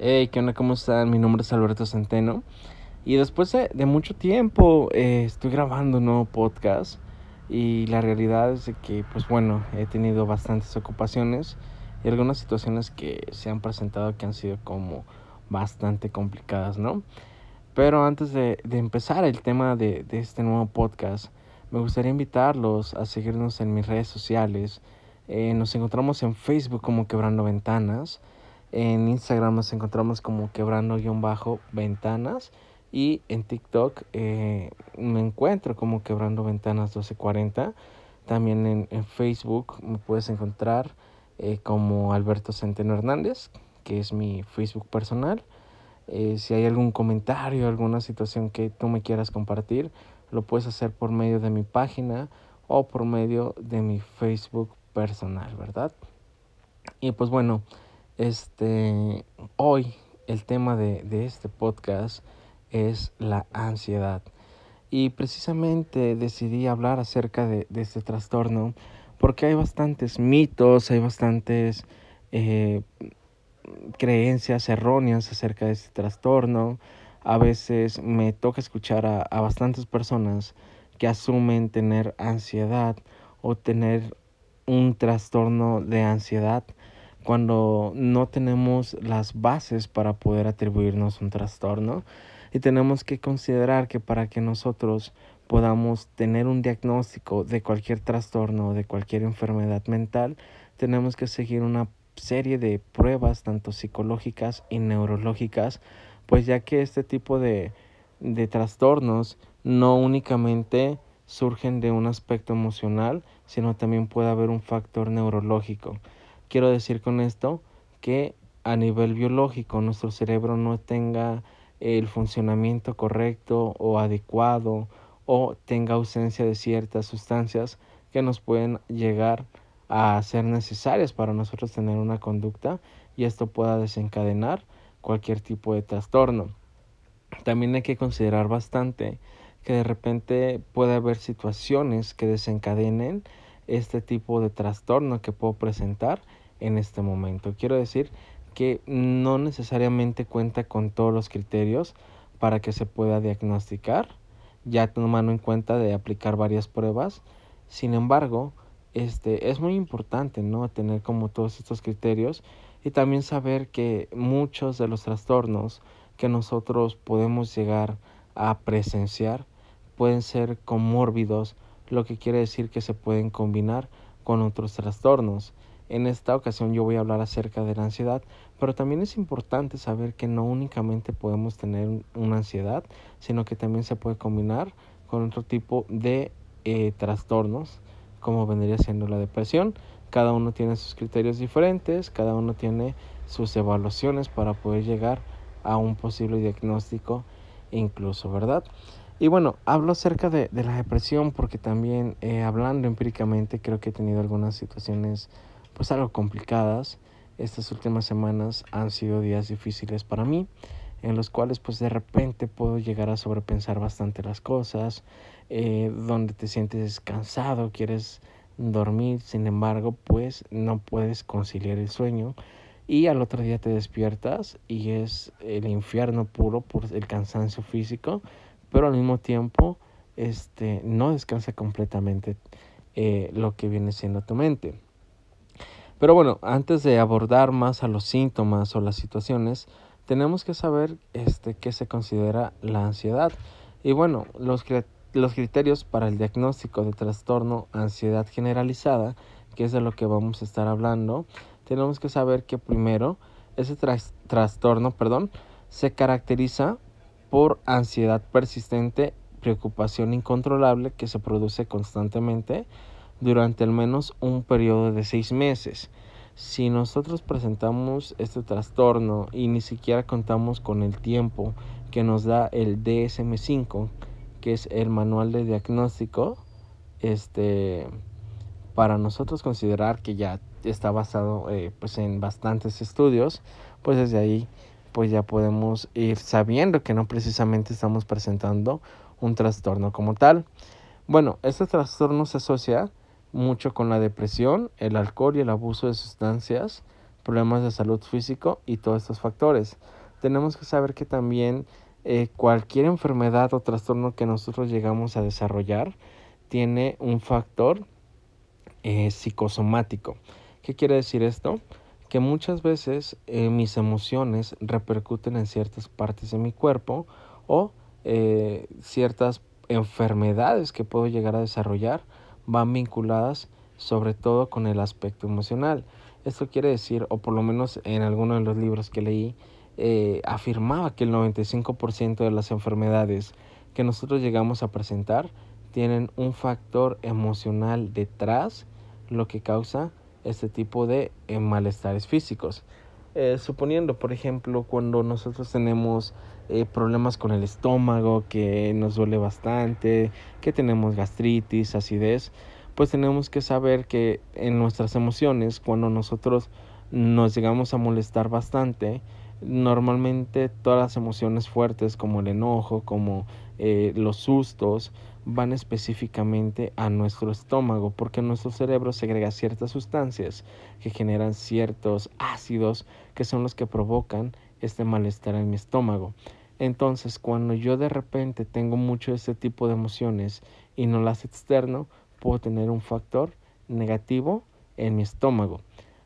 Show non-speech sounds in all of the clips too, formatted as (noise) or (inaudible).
Hey, ¿qué onda? ¿Cómo están? Mi nombre es Alberto Centeno. Y después de, mucho tiempo eh, estoy grabando un nuevo podcast. Y la realidad es que, pues bueno, he tenido bastantes ocupaciones y algunas situaciones que se han presentado que han sido como bastante complicadas, ¿no? Pero antes de, empezar el tema de, de este nuevo podcast, me gustaría invitarlos a seguirnos en mis redes sociales. Eh, nos encontramos en Facebook como Quebrando Ventanas. En Instagram nos encontramos como quebrando-ventanas. Y en TikTok eh, me encuentro como quebrando ventanas 1240. También en, Facebook me puedes encontrar eh, como Alberto Centeno Hernández, que es mi Facebook personal. Eh, si hay algún comentario, alguna situación que tú me quieras compartir, lo puedes hacer por medio de mi página o por medio de mi Facebook personal, ¿verdad? Y pues bueno, este, hoy el tema de, este podcast es la ansiedad. Y precisamente decidí hablar acerca de, este trastorno porque hay bastantes mitos, hay bastantes eh, creencias erróneas acerca de este trastorno. A veces me toca escuchar a, a bastantes personas que asumen tener ansiedad o tener un trastorno de ansiedad cuando no tenemos las bases para poder atribuirnos un trastorno y tenemos que considerar que para que nosotros podamos tener un diagnóstico de cualquier trastorno o de cualquier enfermedad mental, tenemos que seguir una serie de pruebas tanto psicológicas y neurológicas, pues ya que este tipo de, de trastornos no únicamente surgen de un aspecto emocional, sino también puede haber un factor neurológico. Quiero decir con esto que a nivel biológico nuestro cerebro no tenga el funcionamiento correcto o adecuado o tenga ausencia de ciertas sustancias que nos pueden llegar a ser necesarias para nosotros tener una conducta y esto pueda desencadenar cualquier tipo de trastorno. También hay que considerar bastante que de repente puede haber situaciones que desencadenen este tipo de trastorno que puedo presentar en este momento. Quiero decir que no necesariamente cuenta con todos los criterios para que se pueda diagnosticar, ya tomando en cuenta de aplicar varias pruebas. Sin embargo, este es muy importante, ¿no? tener como todos estos criterios y también saber que muchos de los trastornos que nosotros podemos llegar a presenciar pueden ser comórbidos, lo que quiere decir que se pueden combinar con otros trastornos. En esta ocasión yo voy a hablar acerca de la ansiedad, pero también es importante saber que no únicamente podemos tener una ansiedad, sino que también se puede combinar con otro tipo de eh, trastornos, como vendría siendo la depresión. Cada uno tiene sus criterios diferentes, cada uno tiene sus evaluaciones para poder llegar a un posible diagnóstico incluso, ¿verdad? Y bueno, hablo acerca de, la depresión porque también eh, hablando empíricamente creo que he tenido algunas situaciones pues algo complicadas. Estas últimas semanas han sido días difíciles para mí, en los cuales pues de repente puedo llegar a sobrepensar bastante las cosas, eh, donde te sientes cansado, quieres dormir, sin embargo pues no puedes conciliar el sueño y al otro día te despiertas y es el infierno puro por el cansancio físico, pero al mismo tiempo este, no descansa completamente eh, lo que viene siendo tu mente. Pero bueno, antes de abordar más a los síntomas o las situaciones, tenemos que saber este, qué se considera la ansiedad. Y bueno, los, los criterios para el diagnóstico de trastorno ansiedad generalizada, que es de lo que vamos a estar hablando, tenemos que saber que primero ese trastorno perdón, se caracteriza por ansiedad persistente, preocupación incontrolable que se produce constantemente, durante al menos un periodo de seis meses. Si nosotros presentamos este trastorno y ni siquiera contamos con el tiempo que nos da el DSM5, que es el manual de diagnóstico, este, para nosotros considerar que ya está basado eh, pues en bastantes estudios, pues desde ahí pues ya podemos ir sabiendo que no precisamente estamos presentando un trastorno como tal. Bueno, este trastorno se asocia mucho con la depresión, el alcohol y el abuso de sustancias, problemas de salud físico y todos estos factores. Tenemos que saber que también eh, cualquier enfermedad o trastorno que nosotros llegamos a desarrollar tiene un factor eh, psicosomático. ¿Qué quiere decir esto? Que muchas veces eh, mis emociones repercuten en ciertas partes de mi cuerpo o ciertas enfermedades que puedo llegar a desarrollar van vinculadas sobre todo con el aspecto emocional. Esto quiere decir, o por lo menos en alguno de los libros que leí, eh, afirmaba que el 95% de las enfermedades que nosotros llegamos a presentar tienen un factor emocional detrás, lo que causa este tipo de eh, malestares físicos. Eh, suponiendo, por ejemplo, cuando nosotros tenemos problemas con el estómago, que nos duele bastante, que tenemos gastritis, acidez, pues tenemos que saber que en nuestras emociones, cuando nosotros nos llegamos a molestar bastante, Normalmente todas las emociones fuertes como el enojo, como eh, los sustos, van específicamente a nuestro estómago porque nuestro cerebro segrega ciertas sustancias que generan ciertos ácidos que son los que provocan este malestar en mi estómago. Entonces, cuando yo de repente tengo mucho de este tipo de emociones y no las externo, puedo tener un factor negativo en mi estómago.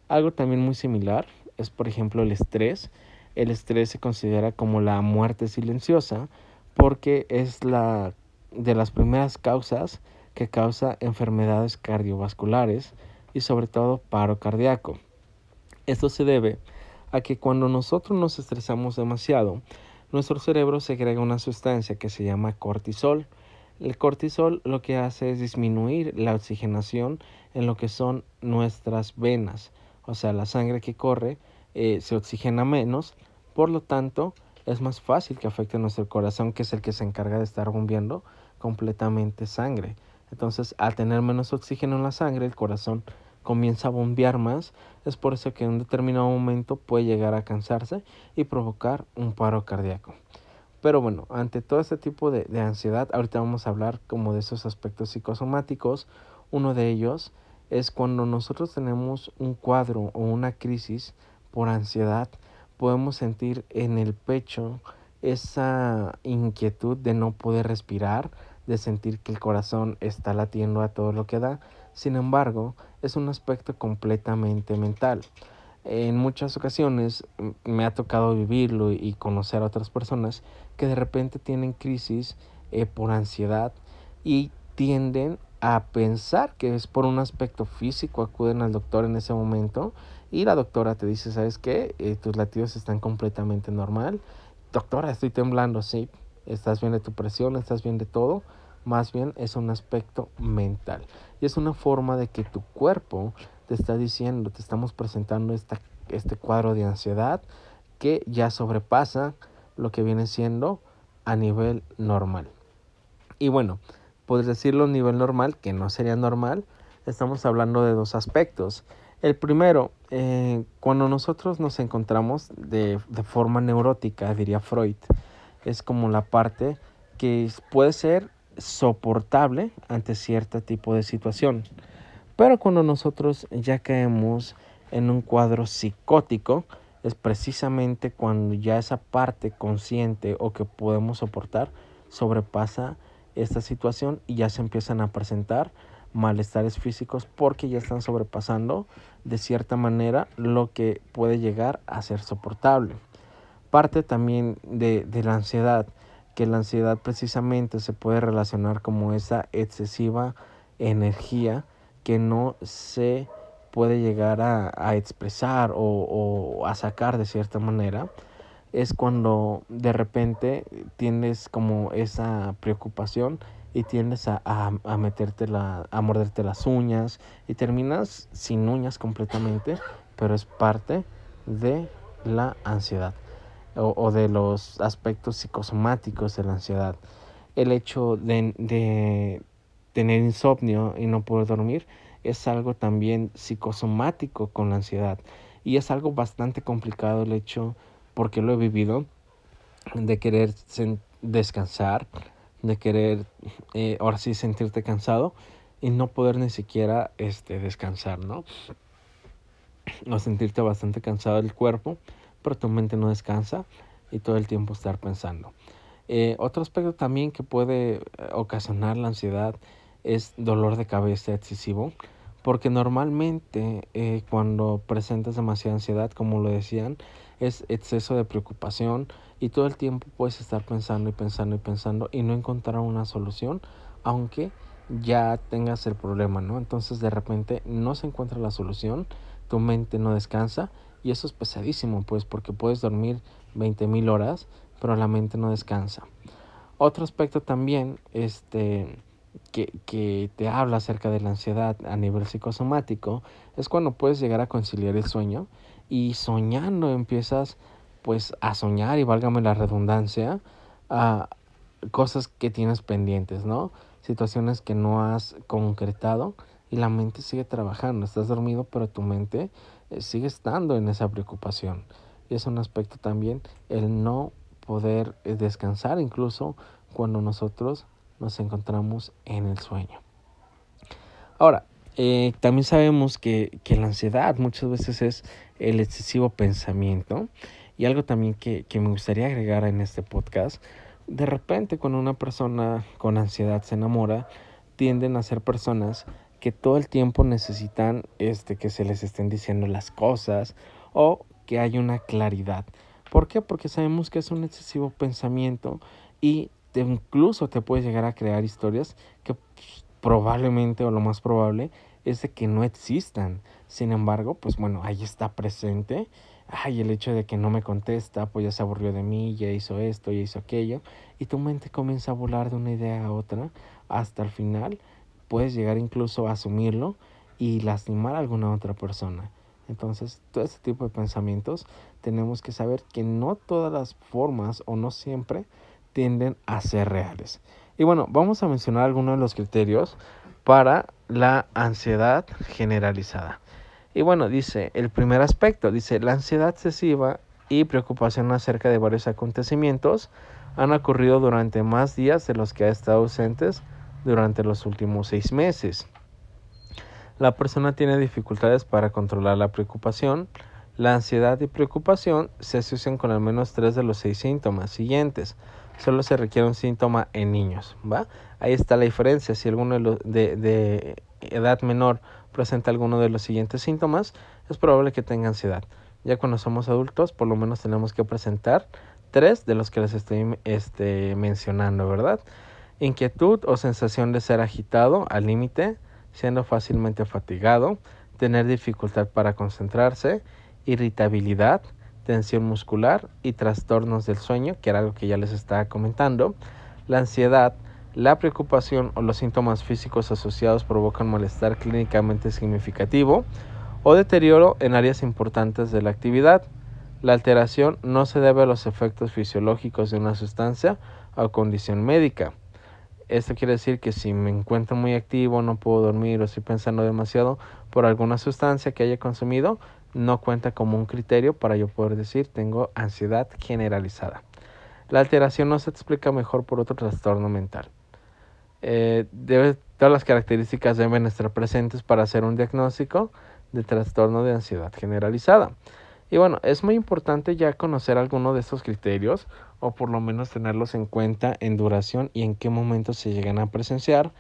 Algo también muy similar es, por ejemplo, el estrés. El estrés se considera como la muerte silenciosa porque es la de las primeras causas que causa enfermedades cardiovasculares y sobre todo paro cardíaco. Esto se debe a que cuando nosotros nos estresamos demasiado, nuestro cerebro segrega una sustancia que se llama cortisol. El cortisol lo que hace es disminuir la oxigenación en lo que son nuestras venas, o sea, la sangre que corre eh, se oxigena menos, por lo tanto es más fácil que afecte nuestro corazón, que es el que se encarga de estar bombeando completamente sangre. Entonces, al tener menos oxígeno en la sangre, el corazón comienza a bombear más. Es por eso que en un determinado momento puede llegar a cansarse y provocar un paro cardíaco. Pero bueno, ante todo este tipo de, ansiedad, ahorita vamos a hablar como de esos aspectos psicosomáticos. Uno de ellos es cuando nosotros tenemos un cuadro o una crisis por ansiedad, podemos sentir en el pecho esa inquietud de no poder respirar, de sentir que el corazón está latiendo a todo lo que da. Sin embargo, es un aspecto completamente mental. En muchas ocasiones me ha tocado vivirlo y conocer a otras personas que de repente tienen crisis eh, por ansiedad y tienden a pensar que es por un aspecto físico, acuden al doctor en ese momento y la doctora te dice, ¿sabes qué? Eh, tus latidos están completamente normal. Doctora, estoy temblando, sí. Estás bien de tu presión, estás bien de todo. Más bien es un aspecto mental. Y es una forma de que tu cuerpo te está diciendo, te estamos presentando esta, este cuadro de ansiedad que ya sobrepasa lo que viene siendo a nivel normal. Y bueno, puedes decirlo a nivel normal, que no sería normal. Estamos hablando de dos aspectos. El primero, eh, cuando nosotros nos encontramos de, de, forma neurótica, diría Freud, es como la parte que puede ser soportable ante cierto tipo de situación. Pero cuando nosotros ya caemos en un cuadro psicótico, es precisamente cuando ya esa parte consciente o que podemos soportar sobrepasa esta situación y ya se empiezan a presentar malestares físicos porque ya están sobrepasando de cierta manera lo que puede llegar a ser soportable. Parte también de, de la ansiedad, que la ansiedad precisamente se puede relacionar como esa excesiva energía que no se puede llegar a, a expresar o, o, a sacar de cierta manera, es cuando de repente tienes como esa preocupación y tiendes a, a, meterte la, a morderte las uñas y terminas sin uñas completamente, pero es parte de la ansiedad o, o de los aspectos psicosomáticos de la ansiedad. El hecho de, de tener insomnio y no poder dormir es algo también psicosomático con la ansiedad y es algo bastante complicado el hecho porque lo he vivido de querer descansar de querer eh, ahora sí sentirte cansado y no poder ni siquiera este, descansar, ¿no? o sentirte bastante cansado del cuerpo, pero tu mente no descansa y todo el tiempo estar pensando. Eh, otro aspecto también que puede eh, ocasionar la ansiedad es dolor de cabeza excesivo, porque normalmente eh, cuando presentas demasiada ansiedad, como lo decían, es exceso de preocupación y todo el tiempo puedes estar pensando y pensando y pensando y no encontrar una solución, aunque ya tengas el problema, ¿no? Entonces de repente no se encuentra la solución, tu mente no descansa y eso es pesadísimo, pues porque puedes dormir 20 mil horas, pero la mente no descansa. Otro aspecto también, este, que, que te habla acerca de la ansiedad a nivel psicosomático, es cuando puedes llegar a conciliar el sueño y soñando empiezas pues a soñar y válgame la redundancia, a cosas que tienes pendientes, ¿no? situaciones que no has concretado y la mente sigue trabajando. Estás dormido, pero tu mente sigue estando en esa preocupación. Y es un aspecto también el no poder eh, descansar incluso cuando nosotros nos encontramos en el sueño. Ahora, eh, también sabemos que, que, la ansiedad muchas veces es el excesivo pensamiento. Y algo también que, que me gustaría agregar en este podcast de repente cuando una persona con ansiedad se enamora, tienden a ser personas que todo el tiempo necesitan este que se les estén diciendo las cosas o que hay una claridad. ¿Por qué? Porque sabemos que es un excesivo pensamiento y incluso te puede llegar a crear historias que probablemente o lo más probable es de que no existan. Sin embargo, pues bueno, ahí está presente ay, el hecho de que no me contesta, pues ya se aburrió de mí, ya hizo esto, ya hizo aquello, y tu mente comienza a volar de una idea a otra hasta el final, puedes llegar incluso a asumirlo y lastimar a alguna otra persona. Entonces, todo este tipo de pensamientos tenemos que saber que no todas las formas o no siempre tienden a ser reales. Y bueno, vamos a mencionar algunos de los criterios para la ansiedad generalizada. Y bueno, dice, el primer aspecto, dice, la ansiedad excesiva y preocupación acerca de varios acontecimientos han ocurrido durante más días de los que ha estado ausentes durante los últimos seis meses. La persona tiene dificultades para controlar la preocupación. La ansiedad y preocupación se asocian con al menos tres de los seis síntomas siguientes. Solo se requiere un síntoma en niños, ¿va? Ahí está la diferencia. Si alguno de, los de, de edad menor presenta alguno de los siguientes síntomas, es probable que tenga ansiedad. Ya cuando somos adultos, por lo menos tenemos que presentar tres de los que les estoy este, mencionando, ¿verdad? Inquietud o sensación de ser agitado al límite, siendo fácilmente fatigado, tener dificultad para concentrarse, irritabilidad, tensión muscular y trastornos del sueño, que era algo que ya les estaba comentando. La ansiedad la preocupación o los síntomas físicos asociados provocan malestar clínicamente significativo o deterioro en áreas importantes de la actividad. La alteración no se debe a los efectos fisiológicos de una sustancia o condición médica. Esto quiere decir que si me encuentro muy activo, no puedo dormir o estoy pensando demasiado por alguna sustancia que haya consumido, no cuenta como un criterio para yo poder decir tengo ansiedad generalizada. La alteración no se explica mejor por otro trastorno mental. Eh, todas las características deben estar presentes para hacer un diagnóstico de trastorno de ansiedad generalizada. Y bueno, es muy importante ya conocer alguno de estos criterios o por lo menos tenerlos en cuenta en duración y en qué momento se llegan a presenciar.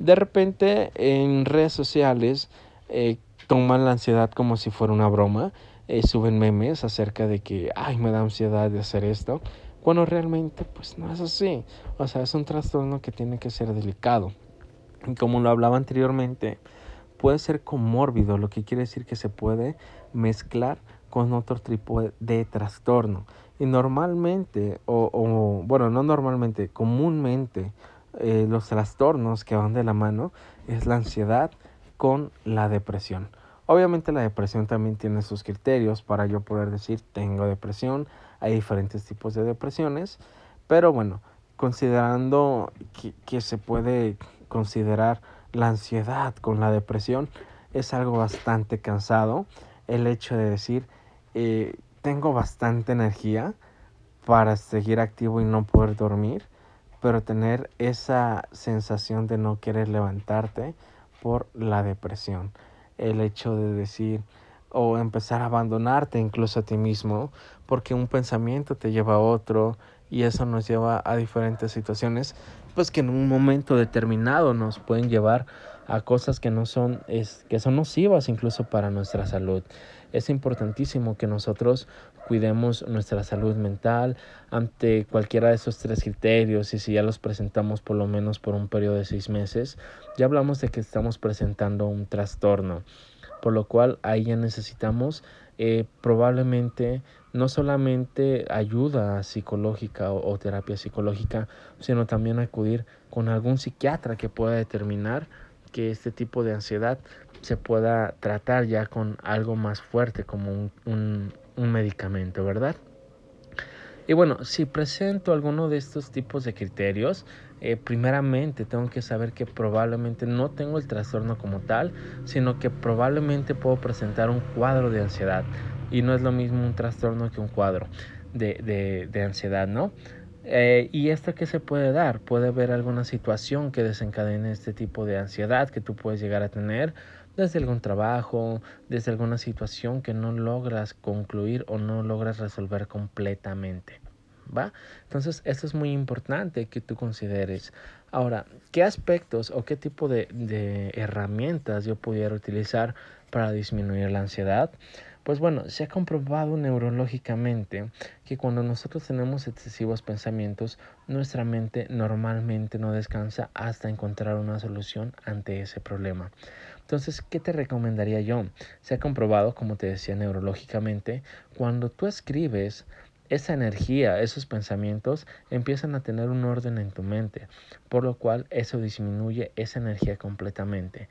De repente en redes sociales eh, toman la ansiedad como si fuera una broma, eh, suben memes acerca de que, ay, me da ansiedad de hacer esto cuando realmente pues no es así. O sea, es un trastorno que tiene que ser delicado. Y como lo hablaba anteriormente, puede ser comórbido, lo que quiere decir que se puede mezclar con otro tipo de trastorno. Y normalmente, o, bueno, no normalmente, comúnmente, eh, los trastornos que van de la mano es la ansiedad con la depresión. Obviamente la depresión también tiene sus criterios para yo poder decir tengo depresión, hay diferentes tipos de depresiones, pero bueno, considerando que, se puede considerar la ansiedad con la depresión, es algo bastante cansado el hecho de decir, eh, tengo bastante energía para seguir activo y no poder dormir, pero tener esa sensación de no querer levantarte por la depresión. El hecho de decir, o empezar a abandonarte incluso a ti mismo, porque un pensamiento te lleva a otro y eso nos lleva a diferentes situaciones, pues que en un momento determinado nos pueden llevar a cosas que no son, es, que son nocivas incluso para nuestra salud. Es importantísimo que nosotros cuidemos nuestra salud mental ante cualquiera de esos tres criterios y si ya los presentamos por lo menos por un periodo de seis meses, ya hablamos de que estamos presentando un trastorno, por lo cual ahí ya necesitamos eh, probablemente no solamente ayuda psicológica o, terapia psicológica, sino también acudir con algún psiquiatra que pueda determinar que este tipo de ansiedad se pueda tratar ya con algo más fuerte como un, un medicamento, ¿verdad? Y bueno, si presento alguno de estos tipos de criterios, eh, primeramente tengo que saber que probablemente no tengo el trastorno como tal, sino que probablemente puedo presentar un cuadro de ansiedad. Y no es lo mismo un trastorno que un cuadro de, de, ansiedad, ¿no? Eh, ¿Y esto qué se puede dar? Puede haber alguna situación que desencadene este tipo de ansiedad que tú puedes llegar a tener desde algún trabajo, desde alguna situación que no logras concluir o no logras resolver completamente. ¿Va? Entonces, esto es muy importante que tú consideres. Ahora, ¿qué aspectos o qué tipo de, de herramientas yo pudiera utilizar para disminuir la ansiedad? Pues bueno, se ha comprobado neurológicamente que cuando nosotros tenemos excesivos pensamientos, nuestra mente normalmente no descansa hasta encontrar una solución ante ese problema. Entonces, ¿qué te recomendaría yo? Se ha comprobado, como te decía neurológicamente, cuando tú escribes, esa energía, esos pensamientos empiezan a tener un orden en tu mente, por lo cual eso disminuye esa energía completamente.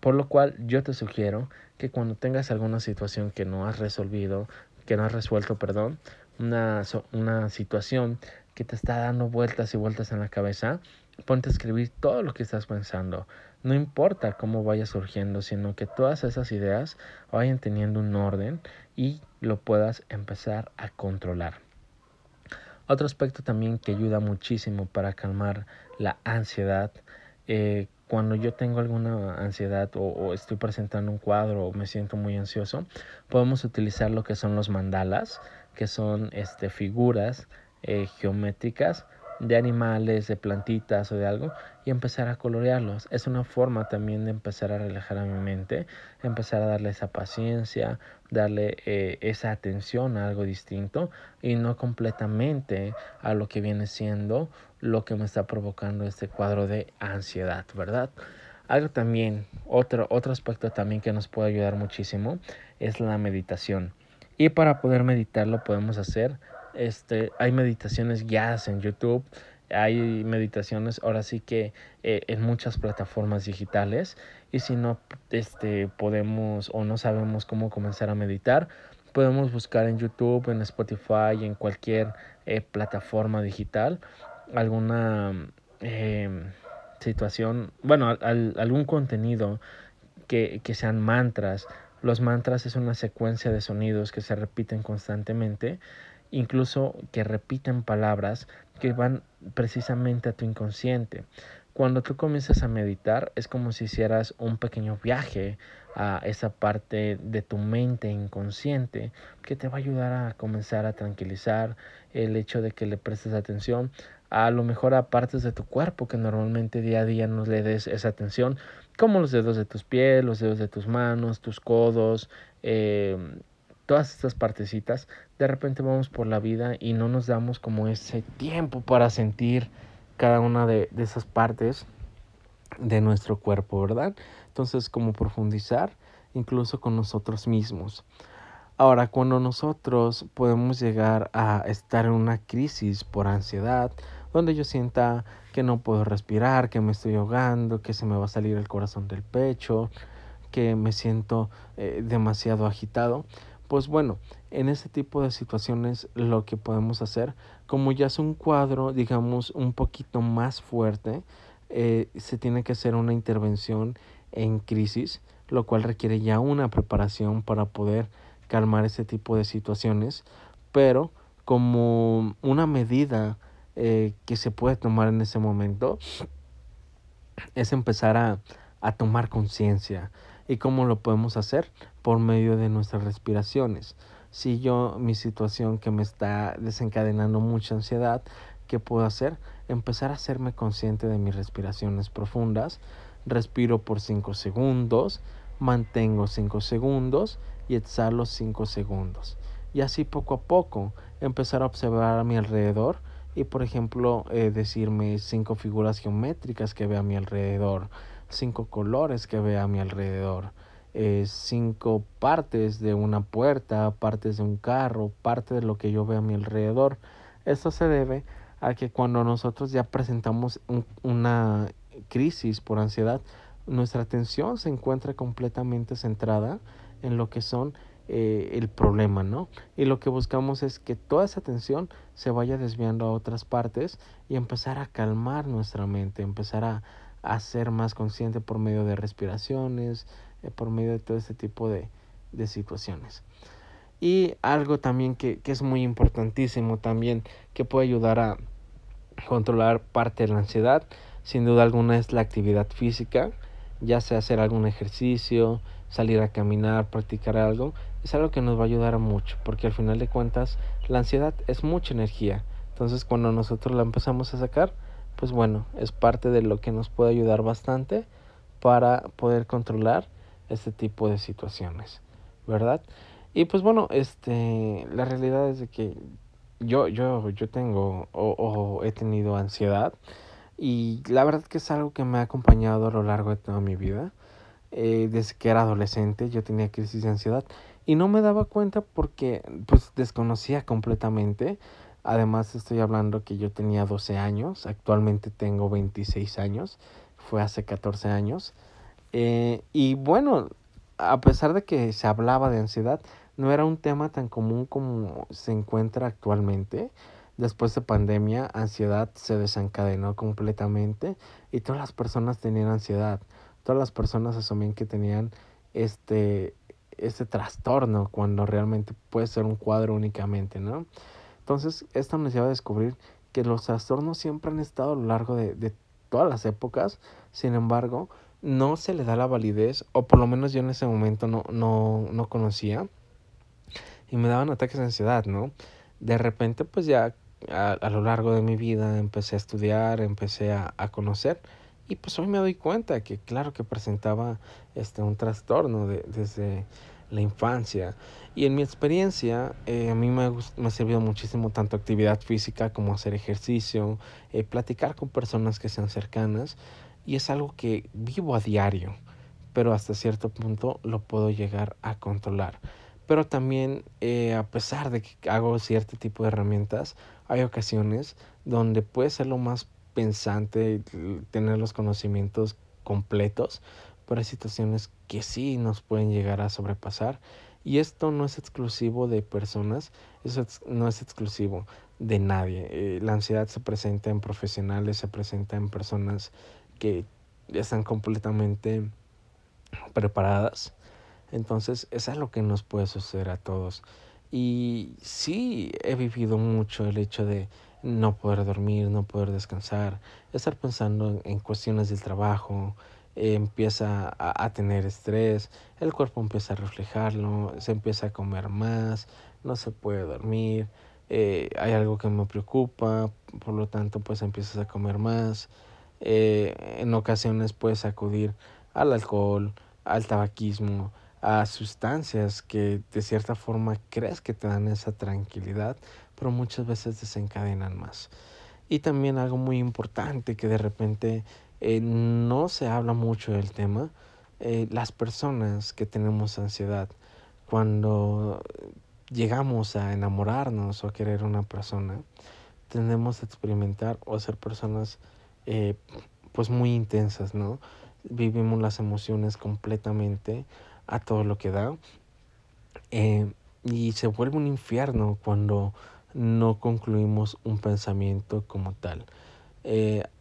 Por lo cual yo te sugiero que cuando tengas alguna situación que no has resolvido, que no has resuelto, perdón, una, una situación que te está dando vueltas y vueltas en la cabeza, ponte a escribir todo lo que estás pensando. No importa cómo vaya surgiendo, sino que todas esas ideas vayan teniendo un orden y lo puedas empezar a controlar. Otro aspecto también que ayuda muchísimo para calmar la ansiedad eh, cuando yo tengo alguna ansiedad o, estoy presentando un cuadro o me siento muy ansioso, podemos utilizar lo que son los mandalas, que son este, figuras eh, geométricas de animales, de plantitas o de algo y empezar a colorearlos. Es una forma también de empezar a relajar a mi mente, empezar a darle esa paciencia, darle eh, esa atención a algo distinto y no completamente a lo que viene siendo lo que me está provocando este cuadro de ansiedad, ¿verdad? Algo también, otro, otro aspecto también que nos puede ayudar muchísimo es la meditación. Y para poder meditarlo podemos hacer este, hay meditaciones guiadas en YouTube, hay meditaciones ahora sí que eh, en muchas plataformas digitales y si no este, podemos o no sabemos cómo comenzar a meditar, podemos buscar en YouTube, en Spotify, en cualquier eh, plataforma digital alguna em, situación, bueno, algún contenido que, que sean mantras. Los mantras es una secuencia de sonidos que se repiten constantemente incluso que repiten palabras que van precisamente a tu inconsciente. Cuando tú comienzas a meditar es como si hicieras un pequeño viaje a esa parte de tu mente inconsciente que te va a ayudar a comenzar a tranquilizar el hecho de que le prestes atención a lo mejor a partes de tu cuerpo que normalmente día a día no le des esa atención como los dedos de tus pies, los dedos de tus manos, tus codos, eh, todas estas partecitas, de repente vamos por la vida y no nos damos como ese tiempo para sentir cada una de, esas partes de nuestro cuerpo, ¿verdad? Entonces, como profundizar incluso con nosotros mismos. Ahora, cuando nosotros podemos llegar a estar en una crisis por ansiedad, donde yo sienta que no puedo respirar, que me estoy ahogando, que se me va a salir el corazón del pecho, que me siento eh, demasiado agitado, pues bueno, en ese tipo de situaciones lo que podemos hacer, como ya es un cuadro, digamos, un poquito más fuerte, eh, se tiene que hacer una intervención en crisis, lo cual requiere ya una preparación para poder calmar ese tipo de situaciones, pero como una medida eh, que se puede tomar en ese momento es empezar a, a tomar conciencia ¿Y cómo lo podemos hacer? Por medio de nuestras respiraciones. Si yo, mi situación que me está desencadenando mucha ansiedad, ¿qué puedo hacer? Empezar a hacerme consciente de mis respiraciones profundas. Respiro por 5 segundos, mantengo 5 segundos y exhalo 5 segundos. Y así poco a poco empezar a observar a mi alrededor y por ejemplo eh, decirme cinco figuras geométricas que ve a mi alrededor, cinco colores que ve a mi alrededor, cinco partes de una puerta, partes de un carro, parte de lo que yo veo a mi alrededor. Esto se debe a que cuando nosotros ya presentamos una crisis por ansiedad, nuestra atención se encuentra completamente centrada en lo que son eh, el problema, ¿no? Y lo que buscamos es que toda esa atención se vaya desviando a otras partes y empezar a calmar nuestra mente, empezar a, a ser más consciente por medio de respiraciones, eh, por medio de todo este tipo de, de situaciones. Y algo también que, que, es muy importantísimo también, que puede ayudar a controlar parte de la ansiedad, sin duda alguna es la actividad física, ya sea hacer algún ejercicio, salir a caminar, practicar algo, es algo que nos va a ayudar mucho, porque al final de cuentas la ansiedad es mucha energía. Entonces cuando nosotros la empezamos a sacar, pues bueno, es parte de lo que nos puede ayudar bastante para poder controlar este tipo de situaciones, ¿verdad? Y pues bueno, este, la realidad es de que yo, yo, yo tengo o, he tenido ansiedad y la verdad que es algo que me ha acompañado a lo largo de toda mi vida. Eh, desde que era adolescente yo tenía crisis de ansiedad y no me daba cuenta porque pues desconocía completamente. Además estoy hablando que yo tenía 12 años, actualmente tengo 26 años, fue hace 14 años. Eh, y bueno, a pesar de que se hablaba de ansiedad, no era un tema tan común como se encuentra actualmente. Después de pandemia, ansiedad se desencadenó completamente y todas las personas tenían ansiedad. Todas las personas asumían que tenían este, este trastorno cuando realmente puede ser un cuadro únicamente, ¿no? Entonces, esto nos lleva a descubrir que los trastornos siempre han estado a lo largo de, de todas las épocas, sin embargo, no se le da la validez, o por lo menos yo en ese momento no, no, no conocía, y me daban ataques de ansiedad, ¿no? De repente, pues ya a, a, lo largo de mi vida empecé a estudiar, empecé a, a, conocer. Y pues hoy me doy cuenta que claro que presentaba este un trastorno de, desde la infancia. Y en mi experiencia eh, a mí me, me, ha servido muchísimo tanto actividad física como hacer ejercicio, eh, platicar con personas que sean cercanas y es algo que vivo a diario pero hasta cierto punto lo puedo llegar a controlar. Pero también eh, a pesar de que hago cierto tipo de herramientas hay ocasiones donde puede ser lo más pensante, tener los conocimientos completos, hay situaciones que sí nos pueden llegar a sobrepasar. Y esto no es exclusivo de personas, eso no es exclusivo de nadie. Eh, la ansiedad se presenta en profesionales, se presenta en personas que están completamente preparadas. Entonces, es algo que nos puede suceder a todos. Y sí, he vivido mucho el hecho de no poder dormir, no poder descansar, estar pensando en cuestiones del trabajo, empieza a, a, tener estrés, el cuerpo empieza a reflejarlo, se empieza a comer más, no se puede dormir, eh, hay algo que me preocupa, por lo tanto pues empiezas a comer más, eh, en ocasiones puedes acudir al alcohol, al tabaquismo, a sustancias que de cierta forma crees que te dan esa tranquilidad, pero muchas veces desencadenan más. Y también algo muy importante que de repente eh, no se habla mucho del tema, eh, las personas que tenemos ansiedad, cuando llegamos a enamorarnos o a querer una persona, tendemos a experimentar o a ser personas eh, pues muy intensas, ¿no? Vivimos las emociones completamente a todo lo que da. Y se vuelve un infierno cuando no concluimos un pensamiento como tal.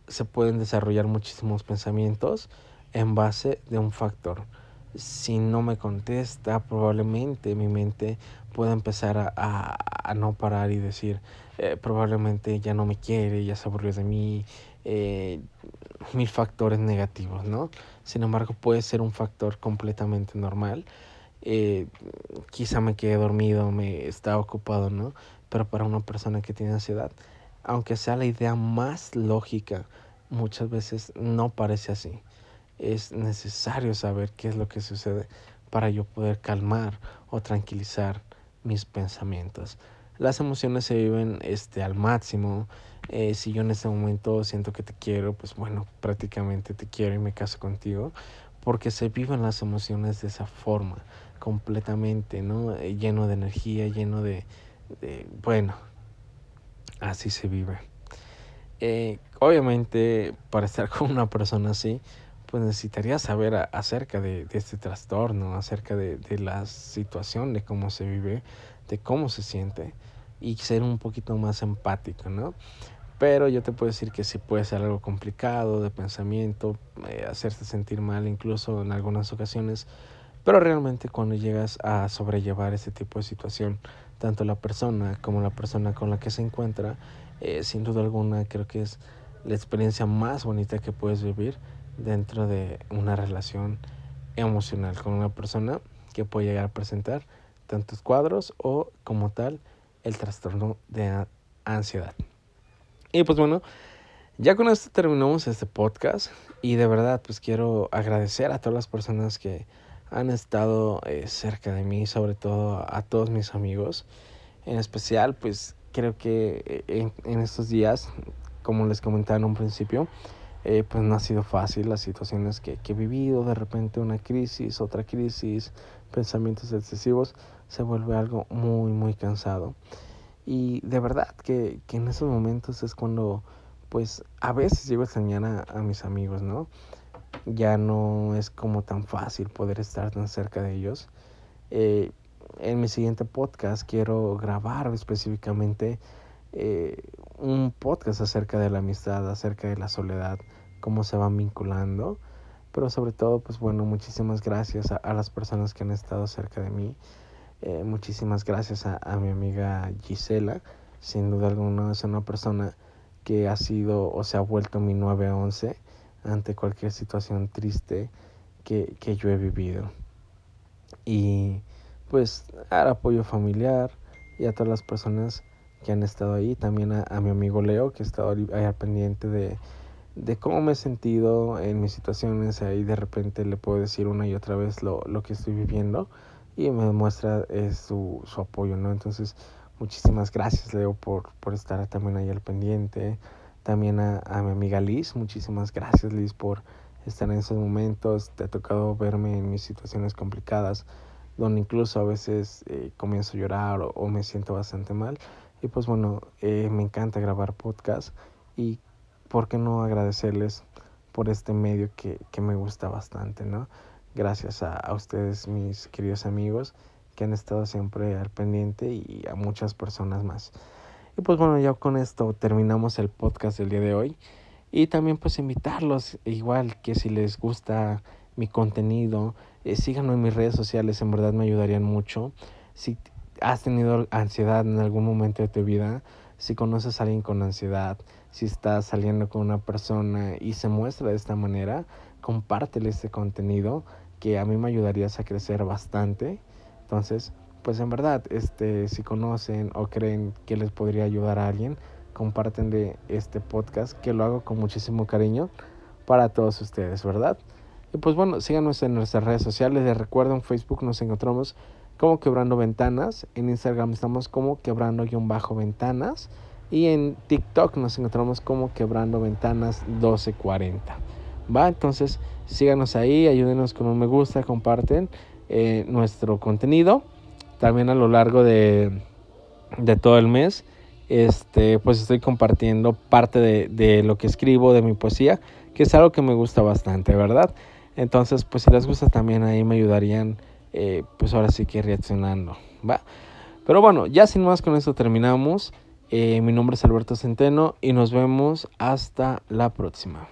Se pueden desarrollar muchísimos pensamientos en base de un factor. si no me contesta, probablemente mi mente pueda empezar a, a, no parar y decir, eh, probablemente ya no me quiere, ya se aburrió de mí, eh, mil factores negativos, ¿no? Sin embargo, puede ser un factor completamente normal. Eh, quizá me quedé dormido, me estaba ocupado, ¿no? Pero para una persona que tiene ansiedad, aunque sea la idea más lógica, muchas veces no parece así. Es necesario saber qué es lo que sucede para yo poder calmar o tranquilizar mis pensamientos. Las emociones se viven este, al máximo. Eh, si yo en este momento siento que te quiero, pues bueno, prácticamente te quiero y me caso contigo. Porque se viven las emociones de esa forma, completamente, ¿no? Eh, lleno de energía, lleno de, de bueno, así se vive. Eh, obviamente, para estar (laughs) con una persona así, pues necesitaría saber acerca de, este trastorno, acerca de, la situación, de cómo se vive, de cómo se siente y ser un poquito más empático, ¿no? Pero yo te puedo decir que sí puede ser algo complicado de pensamiento, eh, hacerte sentir mal incluso en algunas ocasiones, pero realmente cuando llegas a sobrellevar este tipo de situación, tanto la persona como la persona con la que se encuentra, eh, sin duda alguna creo que es la experiencia más bonita que puedes vivir dentro de una relación emocional con una persona que puede llegar a presentar tantos cuadros o como tal el trastorno de ansiedad. Y pues bueno, ya con esto terminamos este podcast y de verdad pues quiero agradecer a todas las personas que han estado eh, cerca de mí, sobre todo a todos mis amigos. En especial pues creo que eh, en, estos días, como les comentaba en un principio, eh, pues no ha sido fácil las situaciones que, que, he vivido, de repente una crisis, otra crisis, pensamientos excesivos, se vuelve algo muy, muy cansado. Y de verdad que, que en esos momentos es cuando, pues a veces llego a extrañar a, mis amigos, ¿no? Ya no es como tan fácil poder estar tan cerca de ellos. Eh, en mi siguiente podcast quiero grabar específicamente eh, un podcast acerca de la amistad, acerca de la soledad, cómo se van vinculando. Pero sobre todo, pues bueno, muchísimas gracias a, a las personas que han estado cerca de mí. Eh, muchísimas gracias a, mi amiga Gisela. Sin duda alguna es una persona que ha sido o se ha vuelto mi 911 ante cualquier situación triste que, que yo he vivido. Y pues al apoyo familiar y a todas las personas que han estado ahí. También a, mi amigo Leo que ha estado ahí al pendiente de, de cómo me he sentido en mis situaciones. Ahí de repente le puedo decir una y otra vez lo, lo que estoy viviendo y me demuestra eh, su, su, apoyo, ¿no? Entonces, muchísimas gracias, Leo, por, por estar también ahí al pendiente. También a, a, mi amiga Liz, muchísimas gracias, Liz, por estar en esos momentos. Te ha tocado verme en mis situaciones complicadas, donde incluso a veces eh, comienzo a llorar o, me siento bastante mal. Y pues bueno, eh, me encanta grabar podcast y por qué no agradecerles por este medio que, que me gusta bastante, ¿no? Gracias a, ustedes, mis queridos amigos, que han estado siempre al pendiente y a muchas personas más. Y pues bueno, ya con esto terminamos el podcast del día de hoy. Y también pues invitarlos, igual que si les gusta mi contenido, eh, síganme en mis redes sociales, en verdad me ayudarían mucho. Si has tenido ansiedad en algún momento de tu vida, si conoces a alguien con ansiedad, si estás saliendo con una persona y se muestra de esta manera, compártele este contenido que a mí me ayudarías a crecer bastante. Entonces, pues en verdad, este, si conocen o creen que les podría ayudar a alguien, comparten de este podcast, que lo hago con muchísimo cariño para todos ustedes, ¿verdad? Y pues bueno, síganos en nuestras redes sociales. Les recuerdo, en Facebook nos encontramos como Quebrando Ventanas, en Instagram estamos como Quebrando-Ventanas y en TikTok nos encontramos como Quebrando Ventanas 1240. ¿Va? Entonces, síganos ahí, ayúdenos con un me gusta, comparten eh, nuestro contenido. También a lo largo de, de, todo el mes, este, pues estoy compartiendo parte de, de, lo que escribo, de mi poesía, que es algo que me gusta bastante, ¿verdad? Entonces, pues si les gusta también ahí me ayudarían, eh, pues ahora sí que reaccionando, ¿va? Pero bueno, ya sin más con esto terminamos. Eh, mi nombre es Alberto Centeno y nos vemos hasta la próxima.